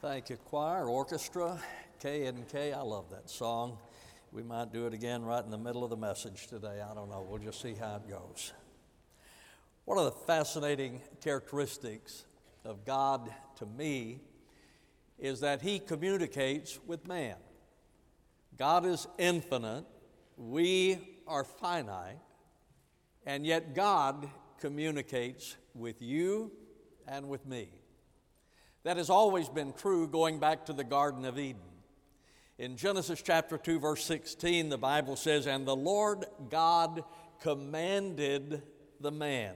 Thank you, choir, orchestra, K and K. I love that song. We might do it again right in the middle of the message today. I don't know. We'll just see how it goes. One of the fascinating characteristics of God to me is that He communicates with man. God is infinite, we are finite, and yet God communicates with you and with me. That has always been true going back to the Garden of Eden. In Genesis chapter 2, verse 16, the Bible says, And the Lord God commanded the man.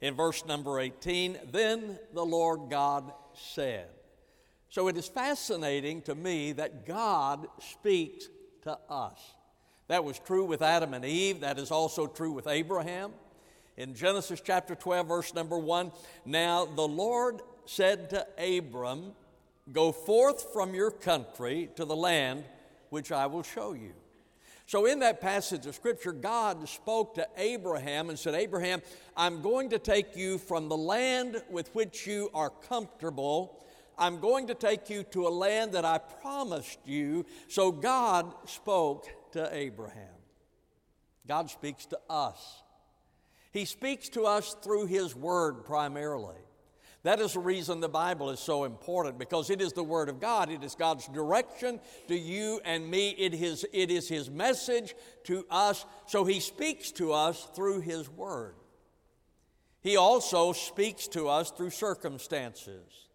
In verse number 18, then the Lord God said. So it is fascinating to me that God speaks to us. That was true with Adam and Eve, that is also true with Abraham. In Genesis chapter 12, verse number 1, now the Lord said to Abram, Go forth from your country to the land which I will show you. So, in that passage of Scripture, God spoke to Abraham and said, Abraham, I'm going to take you from the land with which you are comfortable. I'm going to take you to a land that I promised you. So, God spoke to Abraham. God speaks to us. He speaks to us through His Word primarily. That is the reason the Bible is so important because it is the Word of God. It is God's direction to you and me. It is, it is His message to us. So He speaks to us through His Word. He also speaks to us through circumstances.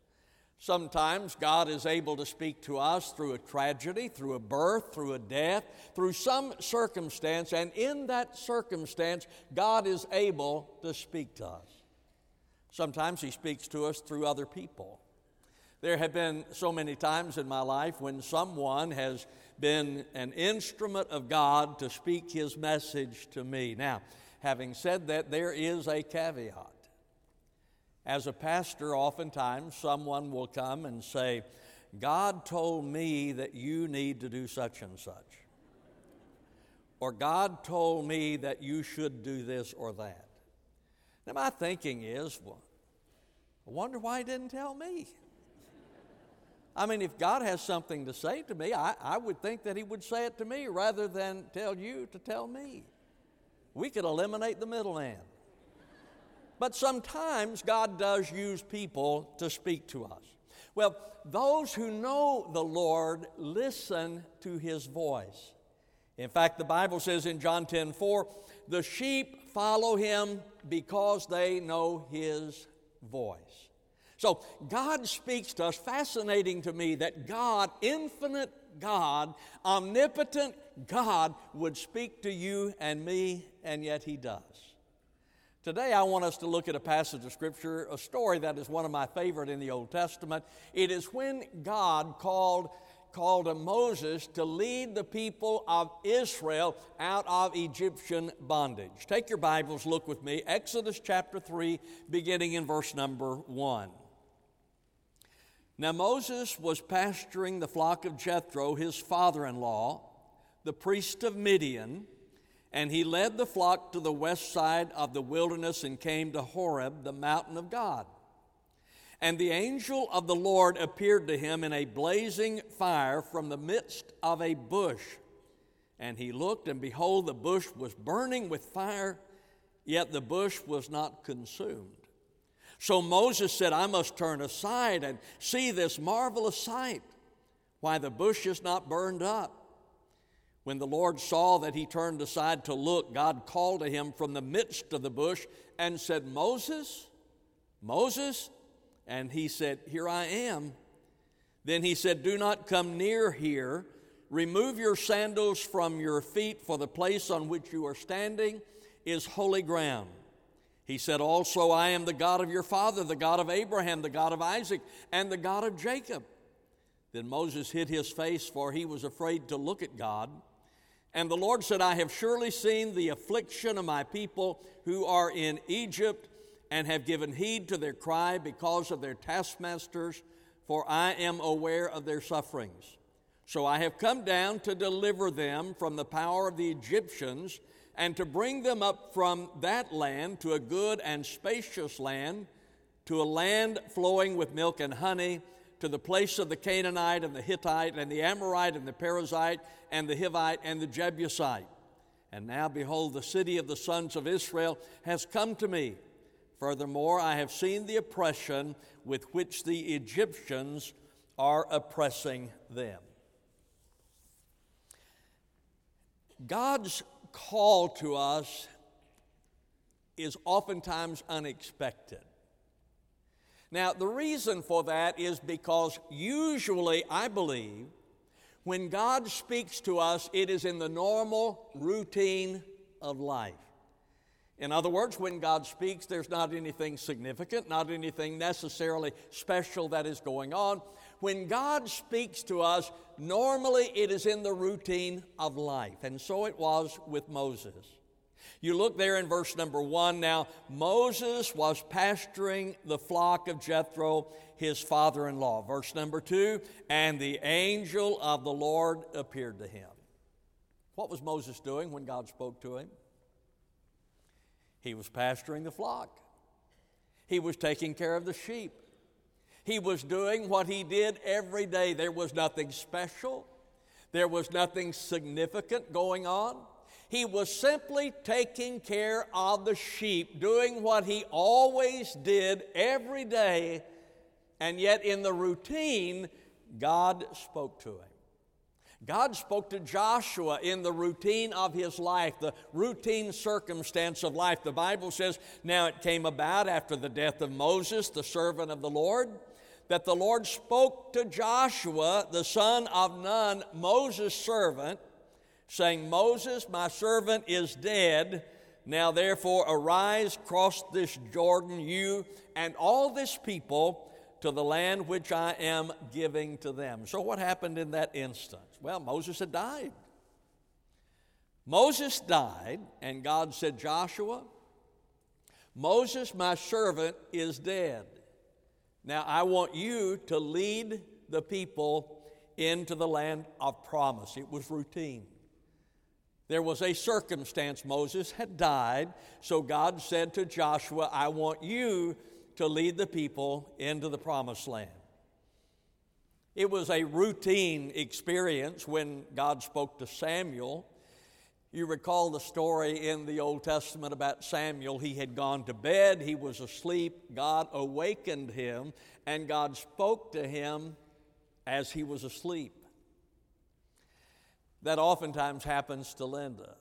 Sometimes God is able to speak to us through a tragedy, through a birth, through a death, through some circumstance, and in that circumstance, God is able to speak to us. Sometimes He speaks to us through other people. There have been so many times in my life when someone has been an instrument of God to speak His message to me. Now, having said that, there is a caveat. As a pastor, oftentimes someone will come and say, God told me that you need to do such and such. Or God told me that you should do this or that. Now, my thinking is, well, I wonder why he didn't tell me. I mean, if God has something to say to me, I, I would think that He would say it to me rather than tell you to tell me. We could eliminate the middleman. But sometimes God does use people to speak to us. Well, those who know the Lord listen to His voice. In fact, the Bible says in John 10 4, the sheep follow Him because they know His voice. So God speaks to us. Fascinating to me that God, infinite God, omnipotent God, would speak to you and me, and yet He does. Today, I want us to look at a passage of Scripture, a story that is one of my favorite in the Old Testament. It is when God called called Moses to lead the people of Israel out of Egyptian bondage. Take your Bibles, look with me. Exodus chapter 3, beginning in verse number 1. Now Moses was pasturing the flock of Jethro, his father in law, the priest of Midian, and he led the flock to the west side of the wilderness and came to Horeb, the mountain of God. And the angel of the Lord appeared to him in a blazing fire from the midst of a bush. And he looked, and behold, the bush was burning with fire, yet the bush was not consumed. So Moses said, I must turn aside and see this marvelous sight, why the bush is not burned up. When the Lord saw that he turned aside to look, God called to him from the midst of the bush and said, Moses, Moses, and he said, Here I am. Then he said, Do not come near here. Remove your sandals from your feet, for the place on which you are standing is holy ground. He said, Also, I am the God of your father, the God of Abraham, the God of Isaac, and the God of Jacob. Then Moses hid his face, for he was afraid to look at God. And the Lord said, I have surely seen the affliction of my people who are in Egypt and have given heed to their cry because of their taskmasters, for I am aware of their sufferings. So I have come down to deliver them from the power of the Egyptians and to bring them up from that land to a good and spacious land, to a land flowing with milk and honey, to the place of the Canaanite and the Hittite and the Amorite and the Perizzite and the Hivite and the Jebusite. And now, behold, the city of the sons of Israel has come to me. Furthermore, I have seen the oppression with which the Egyptians are oppressing them. God's call to us is oftentimes unexpected. Now, the reason for that is because usually, I believe, when God speaks to us, it is in the normal routine of life. In other words, when God speaks, there's not anything significant, not anything necessarily special that is going on. When God speaks to us, normally it is in the routine of life. And so it was with Moses. You look there in verse number one. Now, Moses was pasturing the flock of Jethro, his father in law. Verse number two, and the angel of the Lord appeared to him. What was Moses doing when God spoke to him? He was pasturing the flock, he was taking care of the sheep. He was doing what he did every day. There was nothing special, there was nothing significant going on. He was simply taking care of the sheep, doing what he always did every day, and yet in the routine, God spoke to him. God spoke to Joshua in the routine of his life, the routine circumstance of life. The Bible says, Now it came about after the death of Moses, the servant of the Lord, that the Lord spoke to Joshua, the son of Nun, Moses' servant, saying, Moses, my servant, is dead. Now therefore arise, cross this Jordan, you and all this people, to the land which I am giving to them. So, what happened in that instance? Well, Moses had died. Moses died, and God said, Joshua, Moses, my servant, is dead. Now I want you to lead the people into the land of promise. It was routine. There was a circumstance. Moses had died, so God said to Joshua, I want you to lead the people into the promised land. It was a routine experience when God spoke to Samuel. You recall the story in the Old Testament about Samuel. He had gone to bed, he was asleep. God awakened him, and God spoke to him as he was asleep. That oftentimes happens to Linda.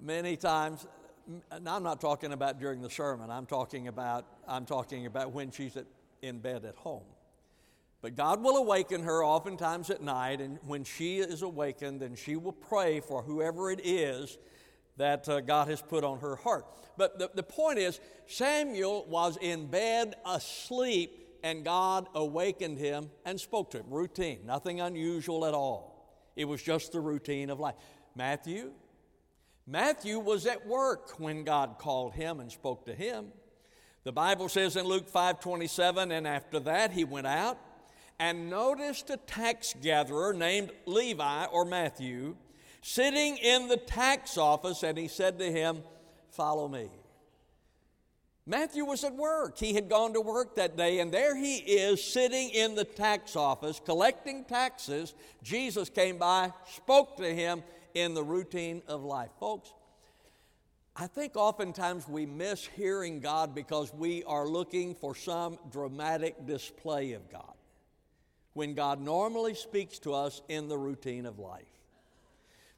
Many times, now I'm not talking about during the sermon. I'm talking about I'm talking about when she's at, in bed at home. But God will awaken her oftentimes at night, and when she is awakened, then she will pray for whoever it is that uh, God has put on her heart. But the, the point is, Samuel was in bed asleep, and God awakened him and spoke to him. Routine, nothing unusual at all. It was just the routine of life. Matthew, Matthew was at work when God called him and spoke to him. The Bible says in Luke 5:27 and after that he went out and noticed a tax gatherer named Levi or Matthew sitting in the tax office and he said to him, "Follow me." Matthew was at work. He had gone to work that day, and there he is sitting in the tax office collecting taxes. Jesus came by, spoke to him, in the routine of life. Folks, I think oftentimes we miss hearing God because we are looking for some dramatic display of God when God normally speaks to us in the routine of life.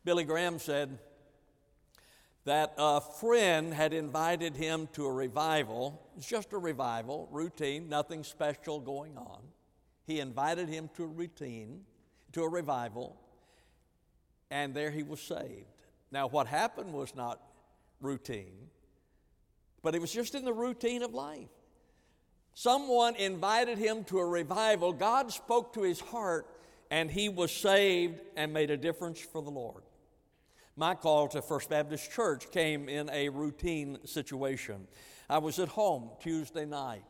Billy Graham said that a friend had invited him to a revival. It's just a revival, routine, nothing special going on. He invited him to a routine, to a revival and there he was saved. Now, what happened was not routine, but it was just in the routine of life. Someone invited him to a revival. God spoke to his heart, and he was saved and made a difference for the Lord. My call to First Baptist Church came in a routine situation. I was at home Tuesday night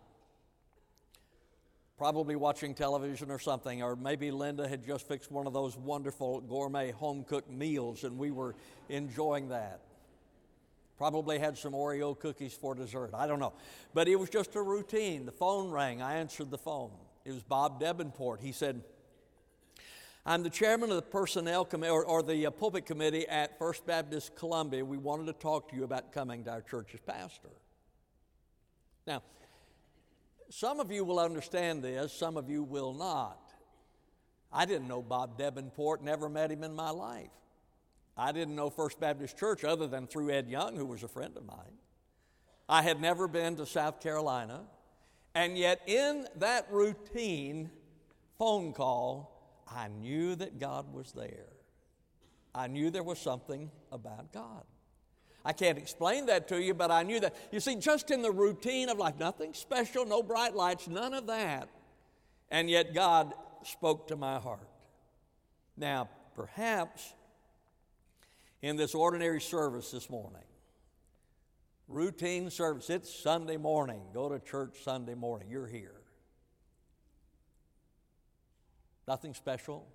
probably watching television or something, or maybe Linda had just fixed one of those wonderful gourmet home cooked meals and we were enjoying that. Probably had some Oreo cookies for dessert. I don't know. But it was just a routine. The phone rang. I answered the phone. It was Bob Davenport. He said, I'm the chairman of the personnel committee or, or, the uh, pulpit committee at First Baptist Columbia. We wanted to talk to you about coming to our church as pastor. Now, some of you will understand this, some of you will not. I didn't know Bob Davenport, never met him in my life. I didn't know First Baptist Church other than through Ed Young, who was a friend of mine. I had never been to South Carolina. And yet, in that routine phone call, I knew that God was there. I knew there was something about God. I can't explain that to you, but I knew that. You see, just in the routine of life, nothing special, no bright lights, none of that. And yet God spoke to my heart. Now, perhaps in this ordinary service this morning, routine service, it's Sunday morning. Go to church Sunday morning. You're here. Nothing special.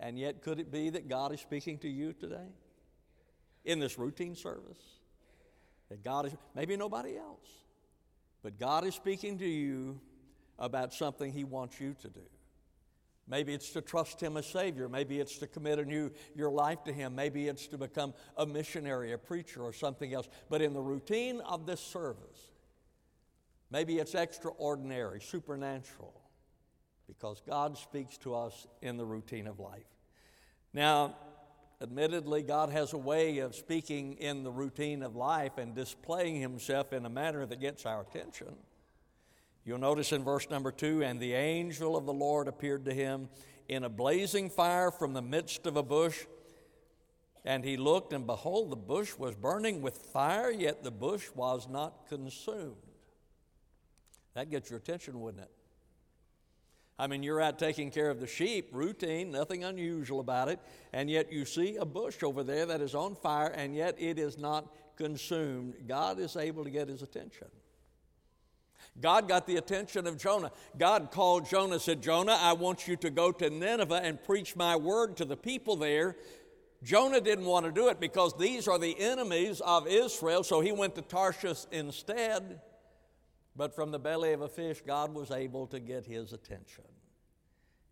And yet, could it be that God is speaking to you today in this routine service? That God is, maybe nobody else, but God is speaking to you about something He wants you to do. Maybe it's to trust Him as Savior. Maybe it's to commit a new, your life to Him. Maybe it's to become a missionary, a preacher, or something else. But in the routine of this service, maybe it's extraordinary, supernatural because God speaks to us in the routine of life. Now, admittedly, God has a way of speaking in the routine of life and displaying Himself in a manner that gets our attention. You'll notice in verse number two, and the angel of the Lord appeared to him in a blazing fire from the midst of a bush. And he looked, and behold, the bush was burning with fire, yet the bush was not consumed. That gets your attention, wouldn't it? I mean, you're out taking care of the sheep, routine, nothing unusual about it, and yet you see a bush over there that is on fire, and yet it is not consumed. God is able to get his attention. God got the attention of Jonah. God called Jonah, said, Jonah, I want you to go to Nineveh and preach my word to the people there. Jonah didn't want to do it because these are the enemies of Israel, so he went to Tarshish instead. But from the belly of a fish, God was able to get his attention.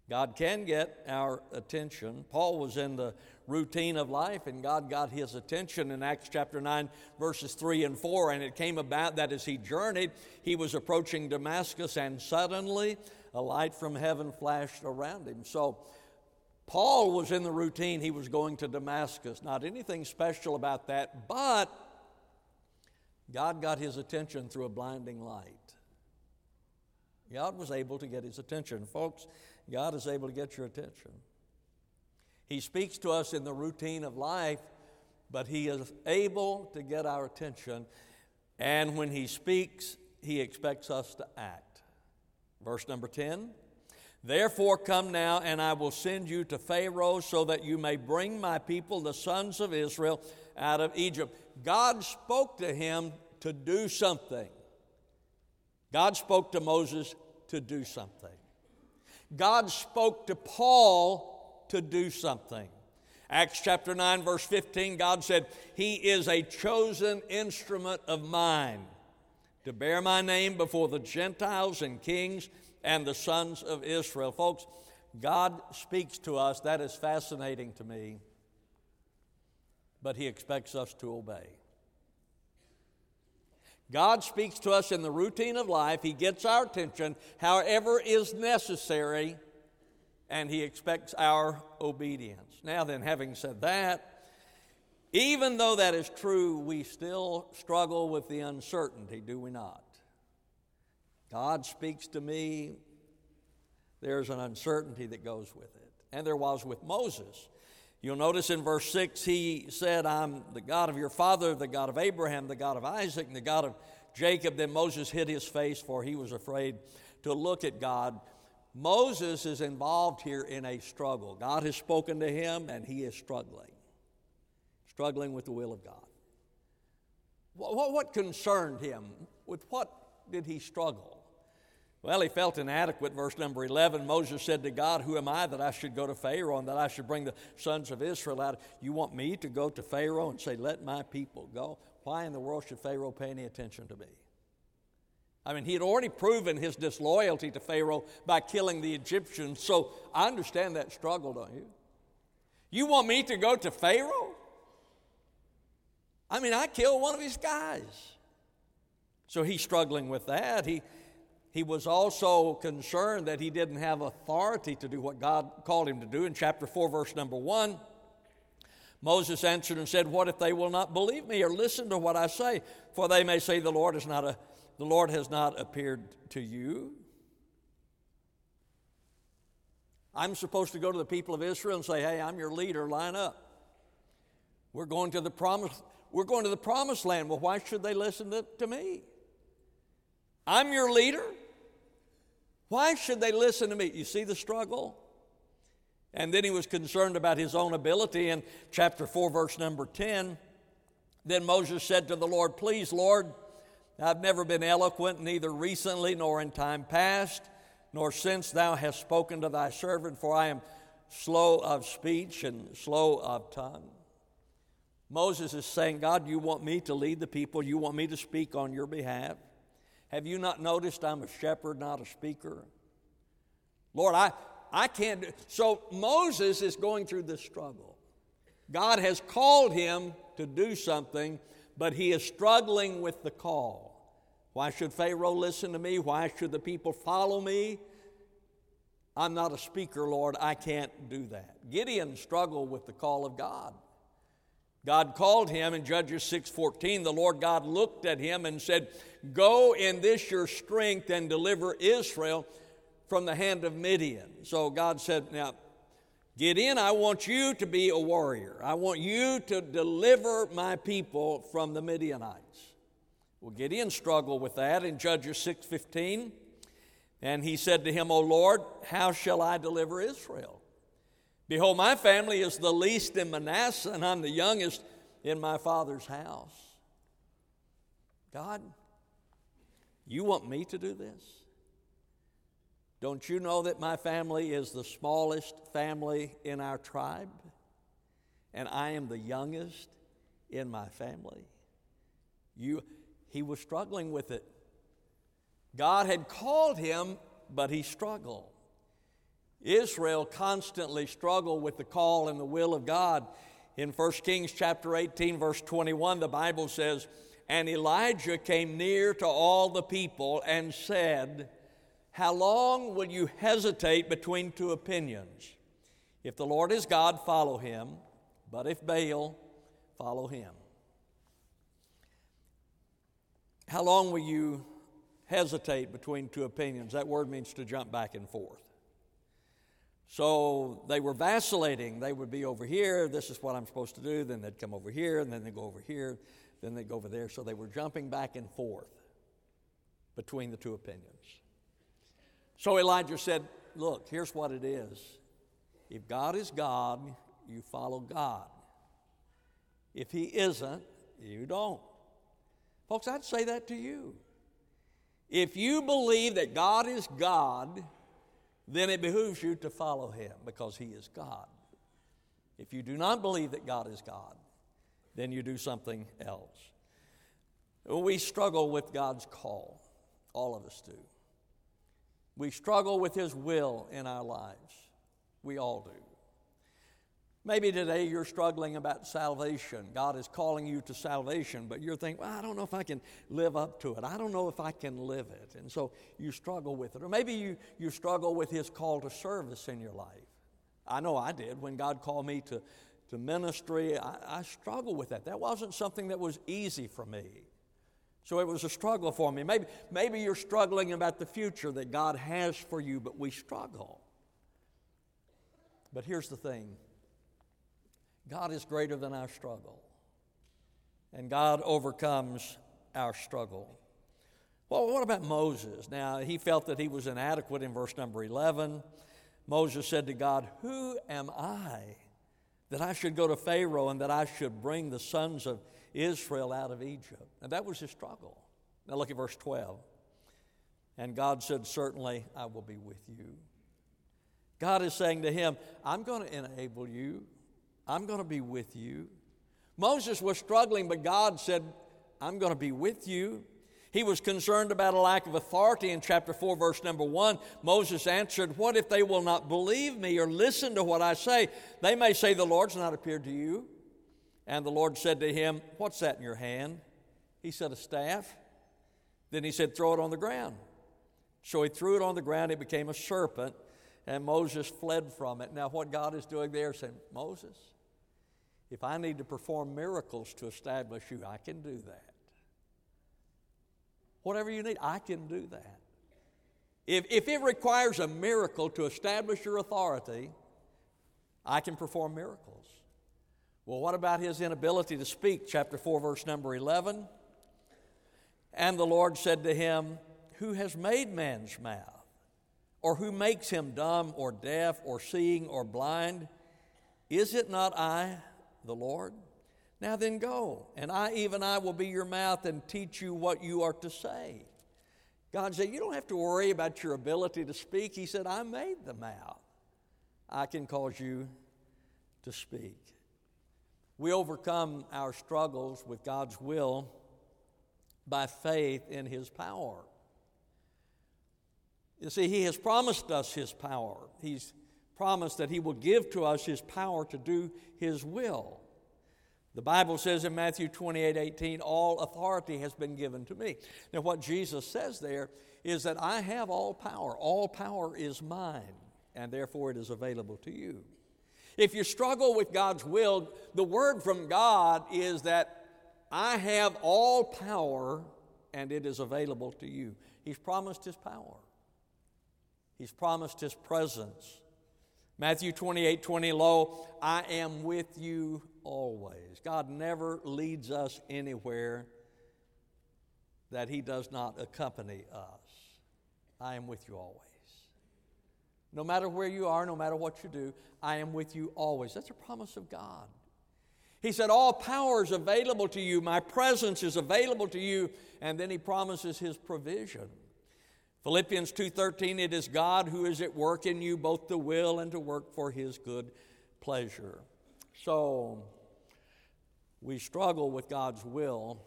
God can get our attention. Paul was in the routine of life, and God got his attention in Acts chapter 9, verses 3 and 4. And it came about that as he journeyed, he was approaching Damascus, and suddenly a light from heaven flashed around him. So, Paul was in the routine, he was going to Damascus. Not anything special about that, but God got his attention through a blinding light. God was able to get his attention. Folks, God is able to get your attention. He speaks to us in the routine of life, but He is able to get our attention. And when He speaks, He expects us to act. Verse number 10 Therefore, come now, and I will send you to Pharaoh so that you may bring my people, the sons of Israel, out of Egypt. God spoke to him to do something. God spoke to Moses to do something. God spoke to Paul to do something. Acts chapter 9, verse 15, God said, He is a chosen instrument of mine to bear my name before the Gentiles and kings and the sons of Israel. Folks, God speaks to us. That is fascinating to me. But He expects us to obey. God speaks to us in the routine of life. He gets our attention, however, is necessary, and He expects our obedience. Now, then, having said that, even though that is true, we still struggle with the uncertainty, do we not? God speaks to me, there's an uncertainty that goes with it. And there was with Moses. You'll notice in verse 6, he said, I'm the God of your father, the God of Abraham, the God of Isaac, and the God of Jacob. Then Moses hid his face, for he was afraid to look at God. Moses is involved here in a struggle. God has spoken to him, and he is struggling, struggling with the will of God. What, what concerned him? With what did he struggle? Well, he felt inadequate. Verse number 11 Moses said to God, Who am I that I should go to Pharaoh and that I should bring the sons of Israel out? You want me to go to Pharaoh and say, Let my people go? Why in the world should Pharaoh pay any attention to me? I mean, he had already proven his disloyalty to Pharaoh by killing the Egyptians, so I understand that struggle, don't you? You want me to go to Pharaoh? I mean, I killed one of his guys. So he's struggling with that. He, he was also concerned that he didn't have authority to do what God called him to do. In chapter 4, verse number 1, Moses answered and said, What if they will not believe me or listen to what I say? For they may say, The Lord is not a the Lord has not appeared to you. I'm supposed to go to the people of Israel and say, Hey, I'm your leader, line up. We're going to the promise, we're going to the promised land. Well, why should they listen to, to me? I'm your leader. Why should they listen to me? You see the struggle? And then he was concerned about his own ability in chapter 4, verse number 10. Then Moses said to the Lord, Please, Lord, I've never been eloquent, neither recently nor in time past, nor since thou hast spoken to thy servant, for I am slow of speech and slow of tongue. Moses is saying, God, you want me to lead the people, you want me to speak on your behalf. Have you not noticed I'm a shepherd, not a speaker? Lord, I, I can't. So Moses is going through this struggle. God has called him to do something, but he is struggling with the call. Why should Pharaoh listen to me? Why should the people follow me? I'm not a speaker, Lord. I can't do that. Gideon struggled with the call of God. God called him in Judges 6:14. The Lord God looked at him and said, "Go in this your strength and deliver Israel from the hand of Midian." So God said, "Now, Gideon, I want you to be a warrior. I want you to deliver my people from the Midianites." Well, Gideon struggled with that in Judges 6:15. And he said to him, O Lord, how shall I deliver Israel? Behold, my family is the least in Manasseh, and I'm the youngest in my father's house. God, you want me to do this? Don't you know that my family is the smallest family in our tribe? And I am the youngest in my family. You, he was struggling with it. God had called him, but he struggled. Israel constantly struggled with the call and the will of God. In 1 Kings chapter 18 verse 21 the Bible says, "And Elijah came near to all the people and said, how long will you hesitate between two opinions? If the Lord is God, follow him, but if Baal, follow him." How long will you hesitate between two opinions? That word means to jump back and forth. So they were vacillating. They would be over here, this is what I'm supposed to do, then they'd come over here, and then they'd go over here, then they'd go over there. So they were jumping back and forth between the two opinions. So Elijah said, Look, here's what it is. If God is God, you follow God. If He isn't, you don't. Folks, I'd say that to you. If you believe that God is God, then it behooves you to follow Him because He is God. If you do not believe that God is God, then you do something else. We struggle with God's call. All of us do. We struggle with His will in our lives. We all do. Maybe today you're struggling about salvation. God is calling you to salvation, but you're thinking, well, I don't know if I can live up to it. I don't know if I can live it. And so you struggle with it. Or maybe you, you struggle with His call to service in your life. I know I did. When God called me to, to ministry, I, I struggled with that. That wasn't something that was easy for me. So it was a struggle for me. Maybe, maybe you're struggling about the future that God has for you, but we struggle. But here's the thing God is greater than our struggle, and God overcomes our struggle. Well, what about Moses? Now, he felt that he was inadequate in verse number 11. Moses said to God, Who am I that I should go to Pharaoh and that I should bring the sons of Israel out of Egypt? And that was his struggle. Now, look at verse 12. And God said, Certainly I will be with you. God is saying to him, I'm going to enable you. I'm going to be with you. Moses was struggling, but God said, I'm going to be with you. He was concerned about a lack of authority in chapter 4, verse number 1. Moses answered, What if they will not believe me or listen to what I say? They may say, The Lord's not appeared to you. And the Lord said to him, What's that in your hand? He said, A staff. Then he said, Throw it on the ground. So he threw it on the ground, it became a serpent, and Moses fled from it. Now, what God is doing there is saying, Moses, if I need to perform miracles to establish you, I can do that. Whatever you need, I can do that. If, if it requires a miracle to establish your authority, I can perform miracles. Well, what about his inability to speak? Chapter 4, verse number 11. And the Lord said to him, Who has made man's mouth? Or who makes him dumb or deaf or seeing or blind? Is it not I, the Lord? Now then go, and I, even I, will be your mouth and teach you what you are to say. God said, You don't have to worry about your ability to speak. He said, I made the mouth. I can cause you to speak. We overcome our struggles with God's will by faith in His power. You see, He has promised us His power. He's promised that He will give to us His power to do His will. The Bible says in Matthew 28 18, all authority has been given to me. Now, what Jesus says there is that I have all power. All power is mine, and therefore it is available to you. If you struggle with God's will, the word from God is that I have all power and it is available to you. He's promised His power, He's promised His presence. Matthew 28 20, lo, I am with you always. God never leads us anywhere that He does not accompany us. I am with you always. No matter where you are, no matter what you do, I am with you always. That's a promise of God. He said, All power is available to you, my presence is available to you, and then he promises his provision. Philippians 2:13 it is God who is at work in you both to will and to work for his good pleasure. So, we struggle with God's will,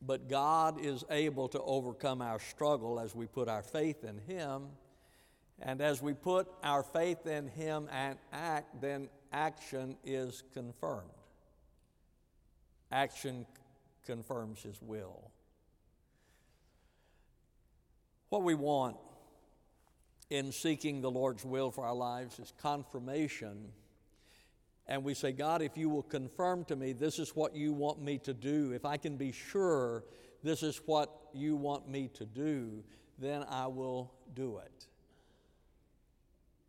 but God is able to overcome our struggle as we put our faith in Him. And as we put our faith in Him and act, then action is confirmed. Action confirms His will. What we want in seeking the Lord's will for our lives is confirmation. And we say, God, if you will confirm to me this is what you want me to do, if I can be sure this is what you want me to do, then I will do it.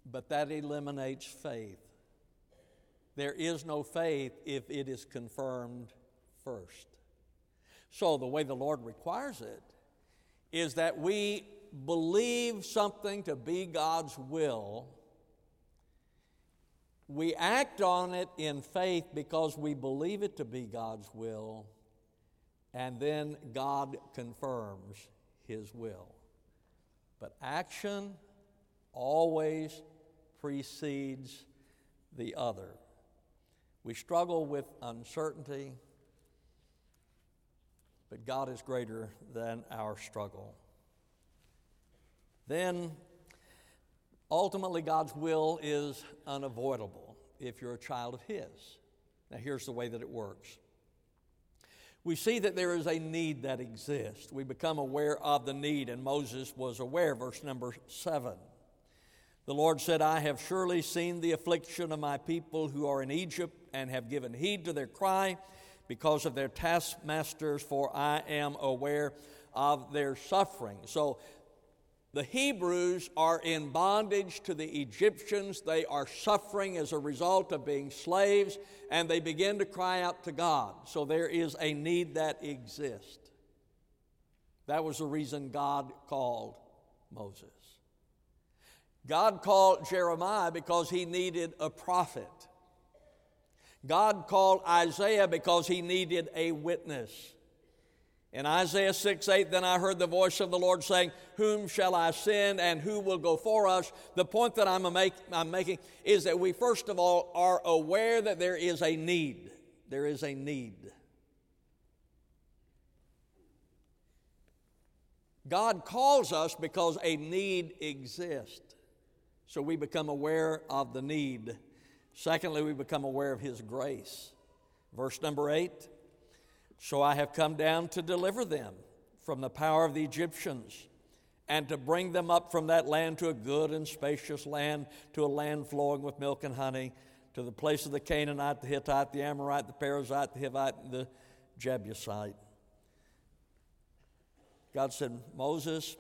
But that eliminates faith. There is no faith if it is confirmed first. So, the way the Lord requires it is that we believe something to be God's will. We act on it in faith because we believe it to be God's will, and then God confirms His will. But action always precedes the other. We struggle with uncertainty, but God is greater than our struggle. Then, ultimately, God's will is unavoidable if you're a child of His. Now, here's the way that it works. We see that there is a need that exists. We become aware of the need, and Moses was aware, verse number seven. The Lord said, I have surely seen the affliction of my people who are in Egypt and have given heed to their cry because of their taskmasters, for I am aware of their suffering. So the Hebrews are in bondage to the Egyptians. They are suffering as a result of being slaves, and they begin to cry out to God. So there is a need that exists. That was the reason God called Moses. God called Jeremiah because he needed a prophet. God called Isaiah because he needed a witness. In Isaiah 6 8, then I heard the voice of the Lord saying, Whom shall I send and who will go for us? The point that I'm, make, I'm making is that we, first of all, are aware that there is a need. There is a need. God calls us because a need exists. So we become aware of the need. Secondly, we become aware of His grace. Verse number eight So I have come down to deliver them from the power of the Egyptians and to bring them up from that land to a good and spacious land, to a land flowing with milk and honey, to the place of the Canaanite, the Hittite, the Amorite, the Perizzite, the Hivite, and the Jebusite. God said, Moses,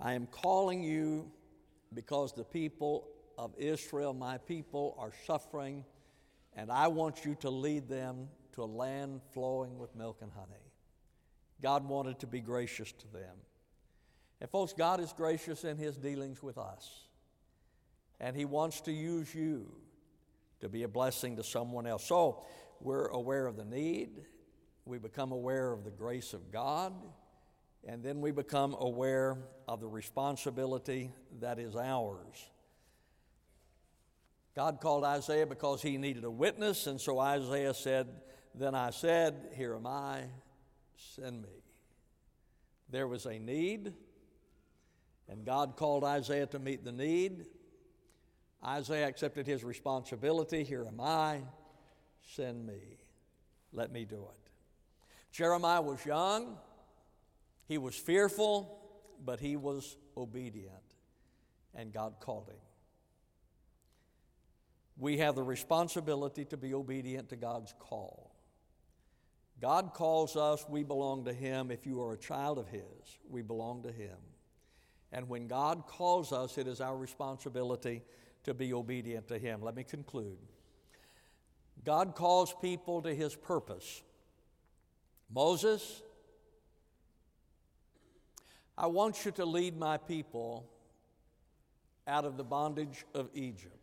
I am calling you because the people of Israel, my people, are suffering, and I want you to lead them to a land flowing with milk and honey. God wanted to be gracious to them. And, folks, God is gracious in His dealings with us. And He wants to use you to be a blessing to someone else. So, we're aware of the need, we become aware of the grace of God, and then we become aware of the responsibility that is ours. God called Isaiah because he needed a witness, and so Isaiah said, Then I said, Here am I, send me. There was a need, and God called Isaiah to meet the need. Isaiah accepted his responsibility. Here am I, send me. Let me do it. Jeremiah was young, he was fearful, but he was obedient, and God called him. We have the responsibility to be obedient to God's call. God calls us, we belong to Him. If you are a child of His, we belong to Him. And when God calls us, it is our responsibility to be obedient to Him. Let me conclude. God calls people to His purpose. Moses, I want you to lead my people out of the bondage of Egypt.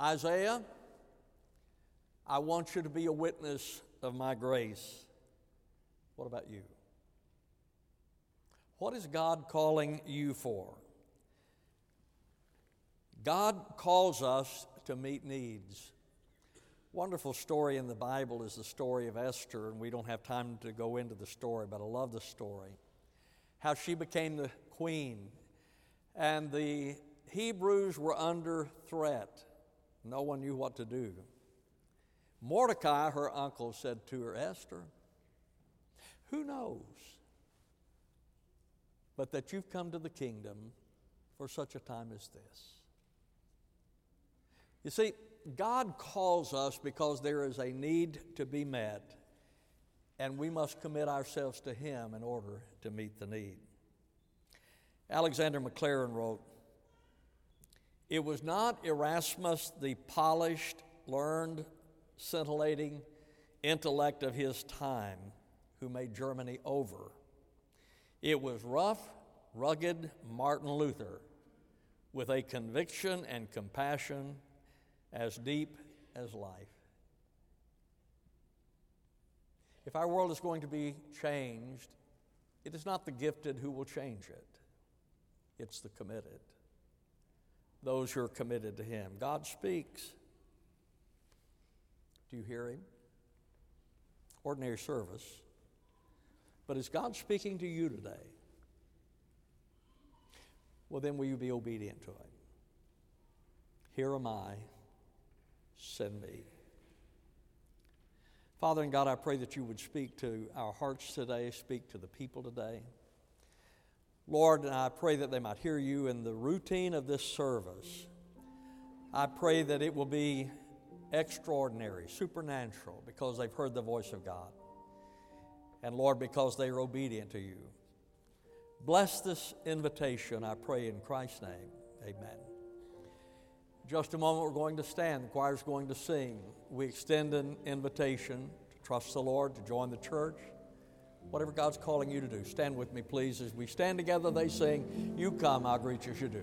Isaiah, I want you to be a witness of my grace. What about you? What is God calling you for? God calls us to meet needs. Wonderful story in the Bible is the story of Esther, and we don't have time to go into the story, but I love the story. How she became the queen, and the Hebrews were under threat. No one knew what to do. Mordecai, her uncle, said to her, Esther, who knows but that you've come to the kingdom for such a time as this? You see, God calls us because there is a need to be met, and we must commit ourselves to Him in order to meet the need. Alexander Maclaren wrote, It was not Erasmus, the polished, learned, scintillating intellect of his time who made Germany over. It was rough, rugged Martin Luther with a conviction and compassion as deep as life. If our world is going to be changed, it is not the gifted who will change it, it's the committed, those who are committed to Him. God speaks. Do you hear Him? Ordinary service. But is God speaking to you today? Well, then will you be obedient to Him? Here am I, send me. Father and God, I pray that you would speak to our hearts today, speak to the people today. Lord, and I pray that they might hear you in the routine of this service. I pray that it will be extraordinary, supernatural, because they've heard the voice of God. And Lord, because they are obedient to you. Bless this invitation, I pray in Christ's name. Amen. Just a moment, we're going to stand. The choir's going to sing. We extend an invitation to trust the Lord, to join the church. Whatever God's calling you to do, stand with me, please. As we stand together, they sing, You come, I'll greet you as you do.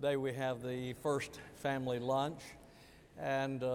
Today we have the first family lunch, and uh,